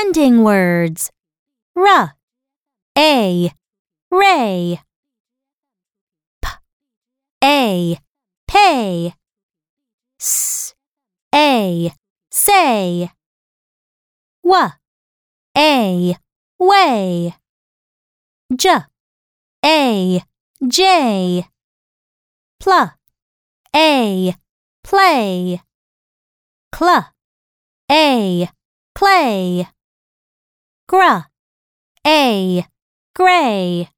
ending words. R, A, ray. P, A, pay. S, A, say. W, A, way. J, A, jay. Pl, A, play. Cl, A, clay. Gr, A, gray.